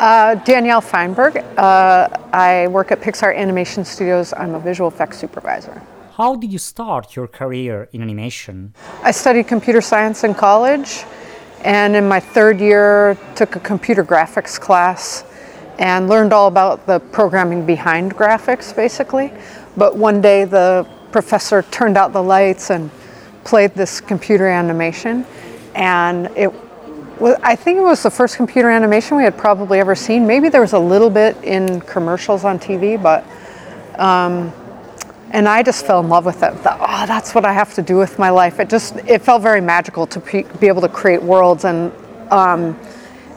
Uh, Danielle Feinberg. Uh, I work at Pixar Animation Studios. I'm a visual effects supervisor. How did you start your career in animation? I studied computer science in college, and in my third year, took a computer graphics class and learned all about the programming behind graphics, basically. But one day, the professor turned out the lights and played this computer animation, and it well, I think it was the first computer animation we had probably ever seen. Maybe there was a little bit in commercials on TV, but um, and I just fell in love with it. Thought, oh, that's what I have to do with my life. It just it felt very magical to pe- be able to create worlds and um,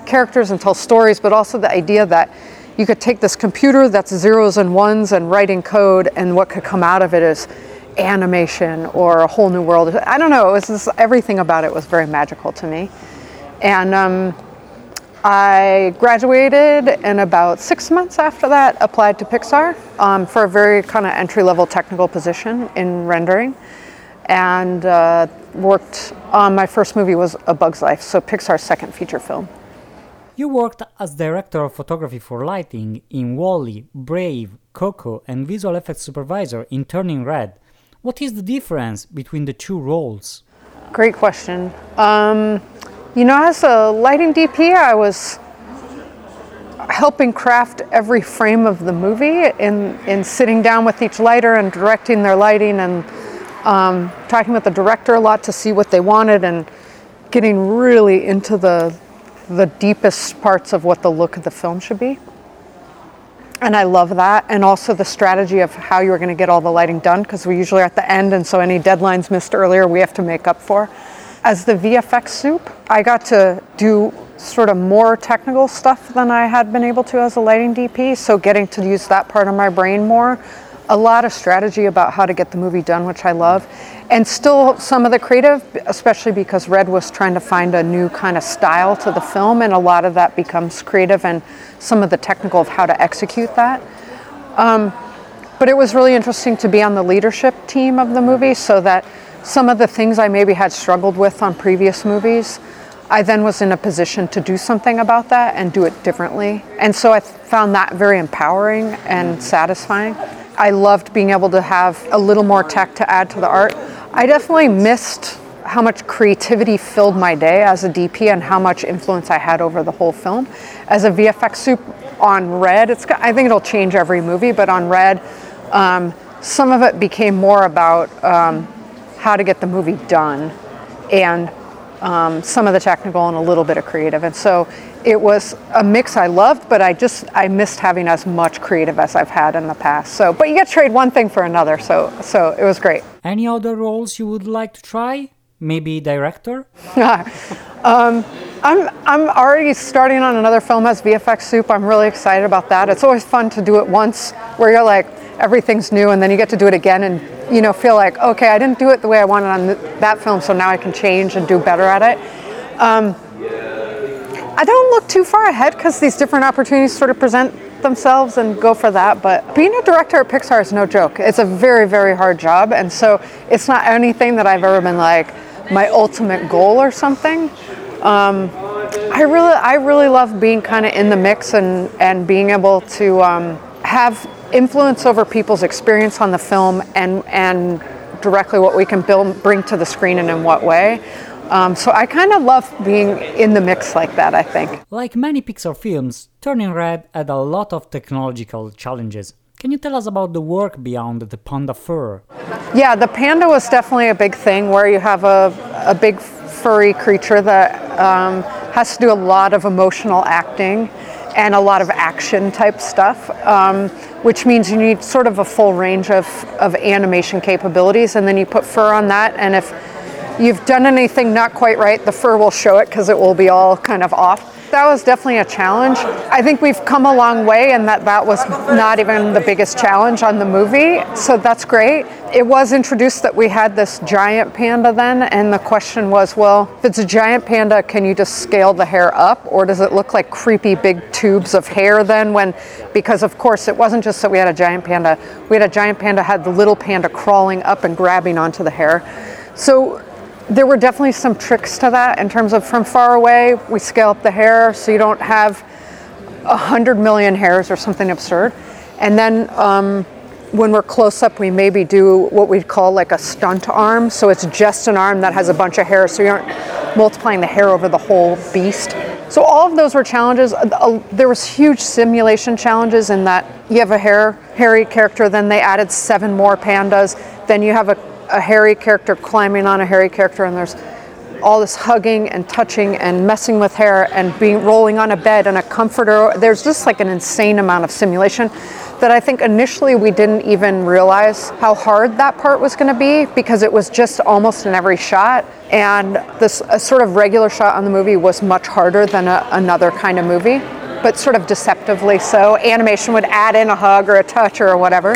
characters and tell stories, but also the idea that you could take this computer that's zeros and ones and writing code, and what could come out of it is animation or a whole new world. I don't know. It was just, everything about it was very magical to me. And um, I graduated, and about six months after that, applied to Pixar um, for a very kind of entry level technical position in rendering. And uh, worked on my first movie was A Bug's Life, so Pixar's second feature film. You worked as director of photography for lighting in WALL-E, Brave, Coco, and visual effects supervisor in Turning Red. What is the difference between the two roles? Great question. Um, you know, as a lighting DP, I was helping craft every frame of the movie in, in sitting down with each lighter and directing their lighting and um, talking with the director a lot to see what they wanted and getting really into the, the deepest parts of what the look of the film should be. And I love that. And also the strategy of how you're going to get all the lighting done because we usually are at the end, and so any deadlines missed earlier we have to make up for. As the VFX soup, I got to do sort of more technical stuff than I had been able to as a lighting DP, so getting to use that part of my brain more. A lot of strategy about how to get the movie done, which I love. And still some of the creative, especially because Red was trying to find a new kind of style to the film, and a lot of that becomes creative and some of the technical of how to execute that. Um, but it was really interesting to be on the leadership team of the movie so that some of the things I maybe had struggled with on previous movies, I then was in a position to do something about that and do it differently. And so I found that very empowering and satisfying. I loved being able to have a little more tech to add to the art. I definitely missed how much creativity filled my day as a DP and how much influence I had over the whole film. As a VFX soup on Red, it's I think it'll change every movie, but on Red, um, some of it became more about um, how to get the movie done and um, some of the technical and a little bit of creative. And so it was a mix I loved, but I just I missed having as much creative as I've had in the past. So, but you get to trade one thing for another. So, so it was great. Any other roles you would like to try? Maybe director? um, I'm I'm already starting on another film as VFX soup. I'm really excited about that. It's always fun to do it once, where you're like everything's new, and then you get to do it again and you know feel like okay i didn't do it the way i wanted on that film so now i can change and do better at it. Um, i don't look too far ahead because these different opportunities sort of present themselves and go for that but being a director at pixar is no joke. It's a very very hard job and so it's not anything that i've ever been like my ultimate goal or something. Um, i really i really love being kind of in the mix and and being able to um, have influence over people's experience on the film and and directly what we can build, bring to the screen and in what way. Um, so I kind of love being in the mix like that, I think. Like many Pixar films, Turning Red had a lot of technological challenges. Can you tell us about the work beyond the panda fur? Yeah, the panda was definitely a big thing where you have a, a big furry creature that um, has to do a lot of emotional acting and a lot of action type stuff. Um, which means you need sort of a full range of, of animation capabilities. And then you put fur on that, and if you've done anything not quite right, the fur will show it because it will be all kind of off. That was definitely a challenge. I think we've come a long way, and that that was not even the biggest challenge on the movie. So that's great. It was introduced that we had this giant panda then, and the question was, well, if it's a giant panda, can you just scale the hair up, or does it look like creepy big tubes of hair then? When, because of course, it wasn't just that we had a giant panda. We had a giant panda had the little panda crawling up and grabbing onto the hair. So there were definitely some tricks to that in terms of from far away, we scale up the hair so you don't have 100 million hairs or something absurd. And then um, when we're close up, we maybe do what we'd call like a stunt arm. So it's just an arm that has a bunch of hair, so you aren't multiplying the hair over the whole beast. So all of those were challenges. There was huge simulation challenges in that you have a hair hairy character, then they added seven more pandas. Then you have a, a hairy character climbing on a hairy character, and there's all this hugging and touching and messing with hair and being rolling on a bed and a comforter. There's just like an insane amount of simulation that I think initially we didn't even realize how hard that part was going to be because it was just almost in every shot. And this a sort of regular shot on the movie was much harder than a, another kind of movie, but sort of deceptively so. Animation would add in a hug or a touch or whatever.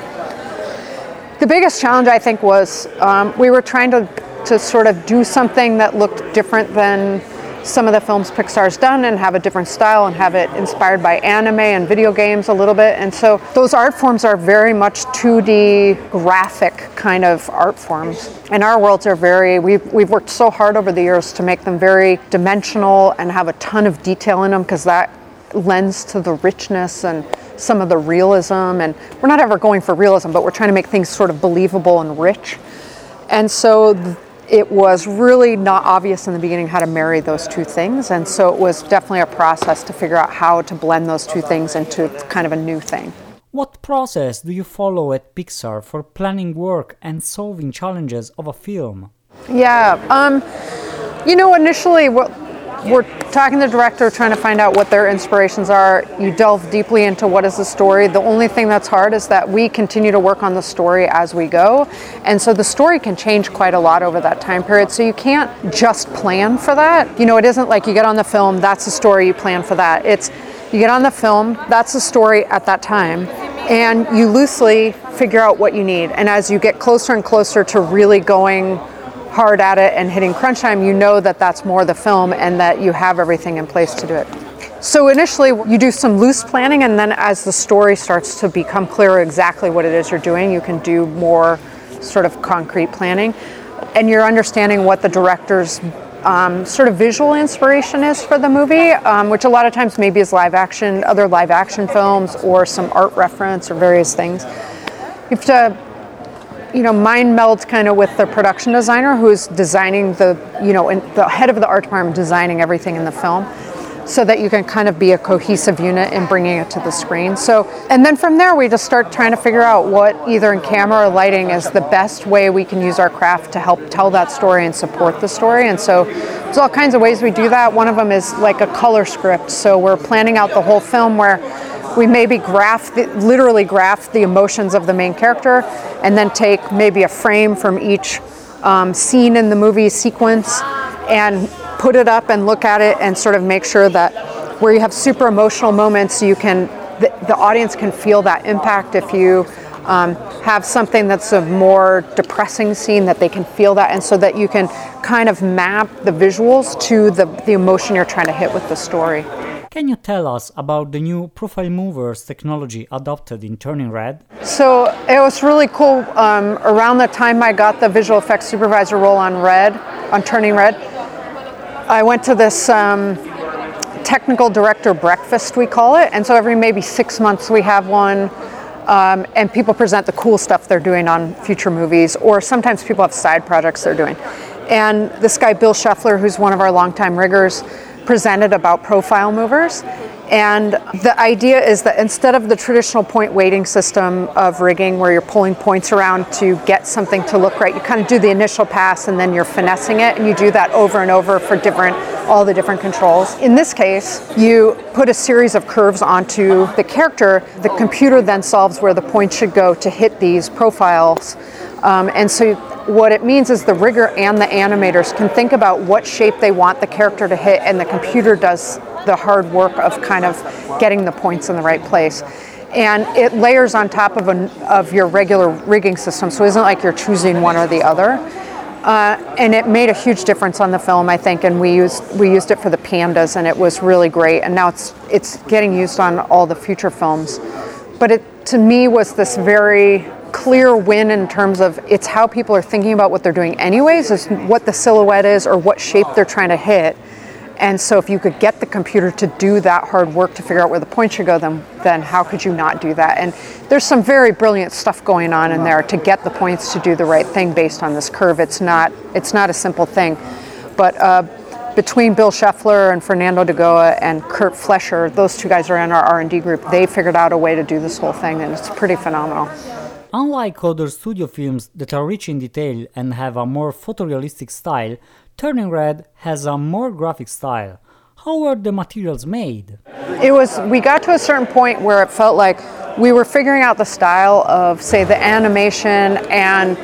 The biggest challenge I think was um, we were trying to, to sort of do something that looked different than some of the films Pixar's done and have a different style and have it inspired by anime and video games a little bit. And so those art forms are very much 2D graphic kind of art forms. And our worlds are very, we've, we've worked so hard over the years to make them very dimensional and have a ton of detail in them because that lends to the richness and some of the realism. And we're not ever going for realism, but we're trying to make things sort of believable and rich. And so it was really not obvious in the beginning how to marry those two things. And so it was definitely a process to figure out how to blend those two things into kind of a new thing. What process do you follow at Pixar for planning work and solving challenges of a film? Yeah, um, you know, initially, what we're talking to the director, trying to find out what their inspirations are. You delve deeply into what is the story. The only thing that's hard is that we continue to work on the story as we go. And so the story can change quite a lot over that time period. So you can't just plan for that. You know, it isn't like you get on the film, that's the story, you plan for that. It's you get on the film, that's the story at that time. And you loosely figure out what you need. And as you get closer and closer to really going hard at it and hitting crunch time, you know that that's more the film and that you have everything in place to do it. So initially, you do some loose planning, and then as the story starts to become clearer exactly what it is you're doing, you can do more sort of concrete planning. And you're understanding what the director's um, sort of visual inspiration is for the movie, um, which a lot of times maybe is live action, other live action films, or some art reference or various things. You have to you know, mind meld kind of with the production designer who's designing the, you know, the head of the art department designing everything in the film so that you can kind of be a cohesive unit in bringing it to the screen. So, and then from there, we just start trying to figure out what either in camera or lighting is the best way we can use our craft to help tell that story and support the story. And so, there's all kinds of ways we do that. One of them is like a color script. So, we're planning out the whole film where we maybe graph, the, literally graph the emotions of the main character, and then take maybe a frame from each um, scene in the movie sequence and put it up and look at it and sort of make sure that where you have super emotional moments, you can the, the audience can feel that impact. If you um, have something that's a more depressing scene, that they can feel that, and so that you can kind of map the visuals to the, the emotion you're trying to hit with the story. Can you tell us about the new profile movers technology adopted in Turning Red? So it was really cool. Um, around the time I got the visual effects supervisor role on Red, on Turning Red, I went to this um, technical director breakfast, we call it. And so every maybe six months we have one. Um, and people present the cool stuff they're doing on future movies, or sometimes people have side projects they're doing. And this guy, Bill Sheffler, who's one of our longtime riggers, presented about profile movers. And the idea is that instead of the traditional point weighting system of rigging where you're pulling points around to get something to look right, you kind of do the initial pass and then you're finessing it and you do that over and over for different all the different controls. In this case, you put a series of curves onto the character. The computer then solves where the points should go to hit these profiles. Um, and so what it means is the rigger and the animators can think about what shape they want the character to hit, and the computer does the hard work of kind of getting the points in the right place. And it layers on top of, of your regular rigging system, so it isn't like you're choosing one or the other. Uh, and it made a huge difference on the film, I think, and we used we used it for the pandas, and it was really great. And now it's it's getting used on all the future films. But it to me was this very clear win in terms of it's how people are thinking about what they're doing anyways is what the silhouette is or what shape they're trying to hit And so if you could get the computer to do that hard work to figure out where the point should go, then then how could you not do that? And there's some very brilliant stuff going on in there to get the points to do the right thing based on this curve. It's not it's not a simple thing, but. Uh, between Bill Sheffler and Fernando de Goes and Kurt Fleischer, those two guys are in our R&D group. They figured out a way to do this whole thing, and it's pretty phenomenal. Unlike other studio films that are rich in detail and have a more photorealistic style, Turning Red has a more graphic style. How were the materials made? It was we got to a certain point where it felt like we were figuring out the style of say the animation and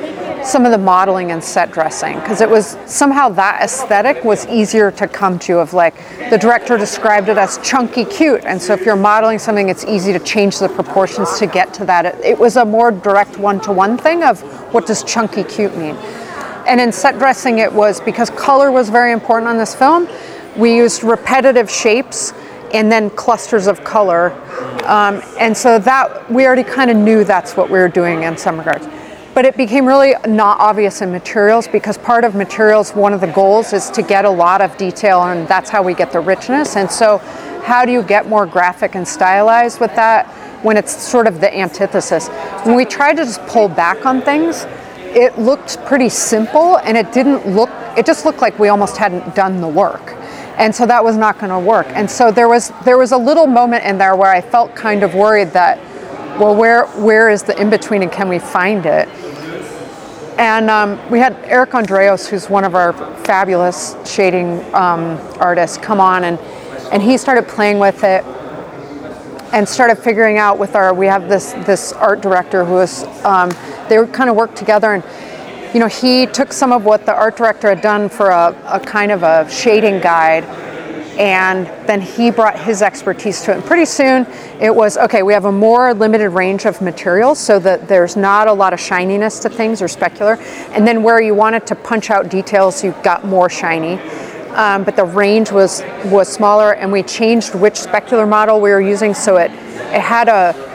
some of the modeling and set dressing because it was somehow that aesthetic was easier to come to of like the director described it as chunky cute. And so if you're modeling something it's easy to change the proportions to get to that. It, it was a more direct one-to-one thing of what does chunky cute mean? And in set dressing it was because color was very important on this film we used repetitive shapes and then clusters of color. Um, and so that we already kind of knew that's what we were doing in some regards but it became really not obvious in materials because part of materials, one of the goals is to get a lot of detail, and that's how we get the richness. And so, how do you get more graphic and stylized with that when it's sort of the antithesis? When we tried to just pull back on things, it looked pretty simple and it didn't look, it just looked like we almost hadn't done the work. And so that was not going to work. And so there was there was a little moment in there where I felt kind of worried that well where where is the in between and can we find it? And um, we had Eric Andreos, who's one of our fabulous shading um, artists, come on and, and he started playing with it and started figuring out with our, we have this, this art director who was, um, they kind of worked together and, you know, he took some of what the art director had done for a, a kind of a shading guide and then he brought his expertise to it. And pretty soon it was okay, we have a more limited range of materials so that there's not a lot of shininess to things or specular. And then where you wanted to punch out details, you got more shiny. Um, but the range was was smaller, and we changed which specular model we were using so it it had a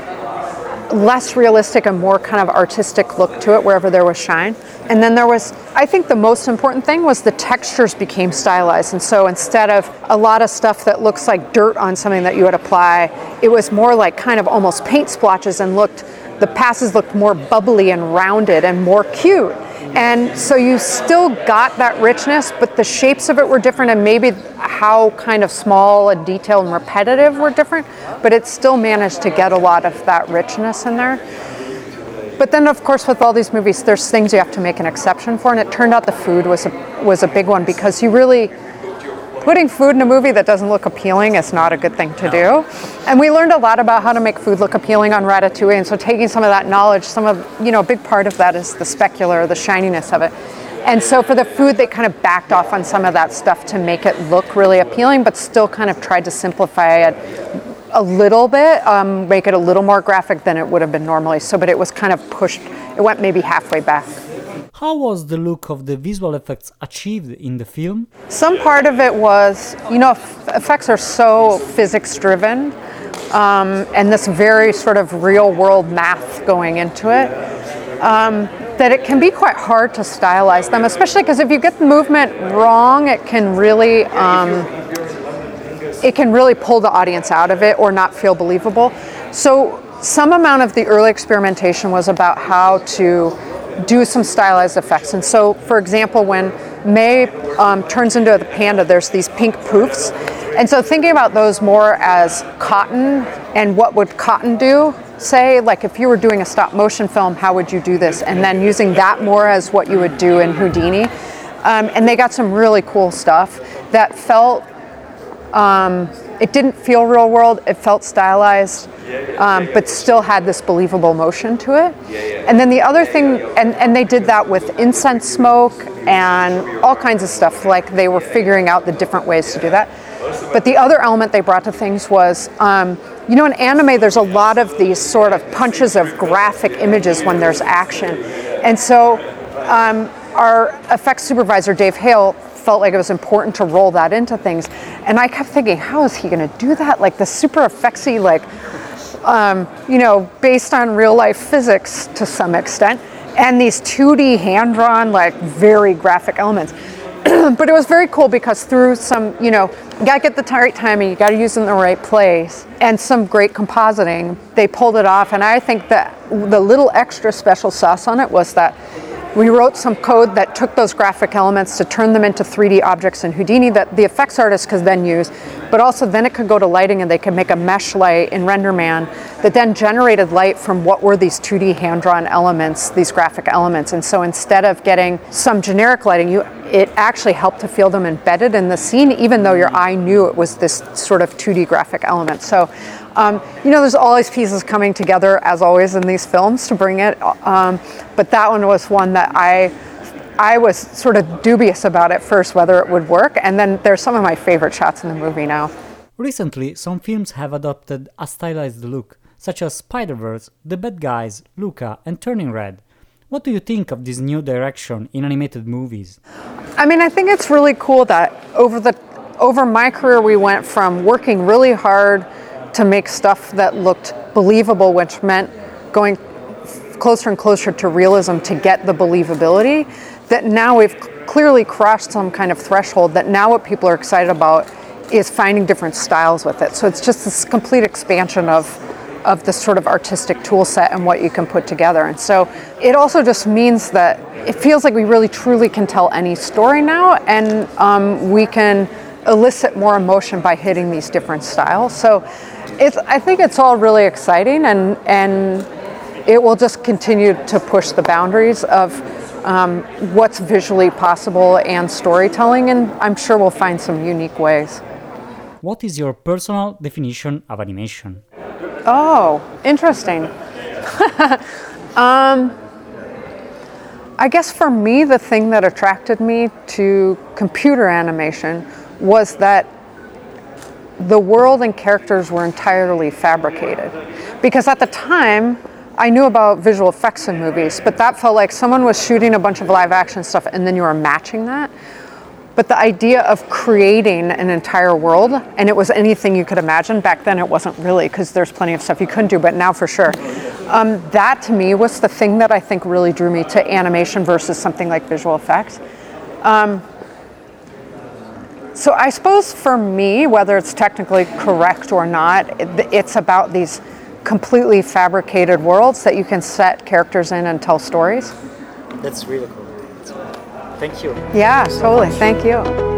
less realistic and more kind of artistic look to it wherever there was shine. And then there was, I think the most important thing was the textures became stylized. And so instead of a lot of stuff that looks like dirt on something that you would apply, it was more like kind of almost paint splotches and looked, the passes looked more bubbly and rounded and more cute. And so you still got that richness, but the shapes of it were different and maybe how kind of small and detailed and repetitive were different, but it still managed to get a lot of that richness in there. But then, of course, with all these movies, there's things you have to make an exception for, and it turned out the food was a, was a big one because you really putting food in a movie that doesn't look appealing is not a good thing to do. And we learned a lot about how to make food look appealing on Ratatouille. And so taking some of that knowledge, some of, you know, a big part of that is the specular, the shininess of it. And so for the food, they kind of backed off on some of that stuff to make it look really appealing, but still kind of tried to simplify it a little bit, um, make it a little more graphic than it would have been normally. So, but it was kind of pushed, it went maybe halfway back. How was the look of the visual effects achieved in the film? Some part of it was, you know, effects are so physics driven, um, and this very sort of real world math going into it. Um, that it can be quite hard to stylize them, especially because if you get the movement wrong, it can really um, it can really pull the audience out of it or not feel believable. So some amount of the early experimentation was about how to do some stylized effects. And so, for example, when May um, turns into the panda, there's these pink poofs. And so, thinking about those more as cotton and what would cotton do, say, like if you were doing a stop motion film, how would you do this? And then using that more as what you would do in Houdini. Um, and they got some really cool stuff that felt um, it didn't feel real world. It felt stylized, um, but still had this believable motion to it. And then the other thing, and, and they did that with incense smoke and all kinds of stuff. Like they were figuring out the different ways to do that. But the other element they brought to things was, um, you know, in anime, there's a lot of these sort of punches of graphic images when there's action. And so um, our effects supervisor, Dave Hale, felt like it was important to roll that into things. And I kept thinking, how is he going to do that? Like the super effectsy, like, um, you know, based on real life physics to some extent, and these 2D hand drawn, like very graphic elements. but it was very cool because through some, you know, you gotta get the right timing, you gotta use it in the right place, and some great compositing, they pulled it off. And I think that the little extra special sauce on it was that we wrote some code that took those graphic elements to turn them into 3D objects in Houdini that the effects artist could then use, but also then it could go to lighting and they could make a mesh light in RenderMan that then generated light from what were these 2D hand-drawn elements, these graphic elements. And so instead of getting some generic lighting, you it actually helped to feel them embedded in the scene, even though your eye knew it was this sort of 2D graphic element. So, um, you know, there's all these pieces coming together, as always, in these films to bring it. Um, but that one was one that I. I was sort of dubious about at first whether it would work, and then there's some of my favorite shots in the movie now. Recently, some films have adopted a stylized look, such as Spider Verse, The Bad Guys, Luca, and Turning Red. What do you think of this new direction in animated movies? I mean, I think it's really cool that over the over my career we went from working really hard to make stuff that looked believable, which meant going closer and closer to realism to get the believability. That now we've clearly crossed some kind of threshold. That now what people are excited about is finding different styles with it. So it's just this complete expansion of of the sort of artistic tool set and what you can put together. And so it also just means that it feels like we really truly can tell any story now and um, we can elicit more emotion by hitting these different styles. So it's, I think it's all really exciting and, and it will just continue to push the boundaries of um, what's visually possible and storytelling, and I'm sure we'll find some unique ways. What is your personal definition of animation? Oh, interesting. um, I guess for me, the thing that attracted me to computer animation was that the world and characters were entirely fabricated. Because at the time, I knew about visual effects in movies, but that felt like someone was shooting a bunch of live action stuff and then you were matching that. But the idea of creating an entire world, and it was anything you could imagine, back then it wasn't really, because there's plenty of stuff you couldn't do, but now for sure. Um, that to me was the thing that I think really drew me to animation versus something like visual effects. Um, so I suppose for me, whether it's technically correct or not, it's about these completely fabricated worlds that you can set characters in and tell stories. That's really cool. Thank you. Yeah, totally. Thank you.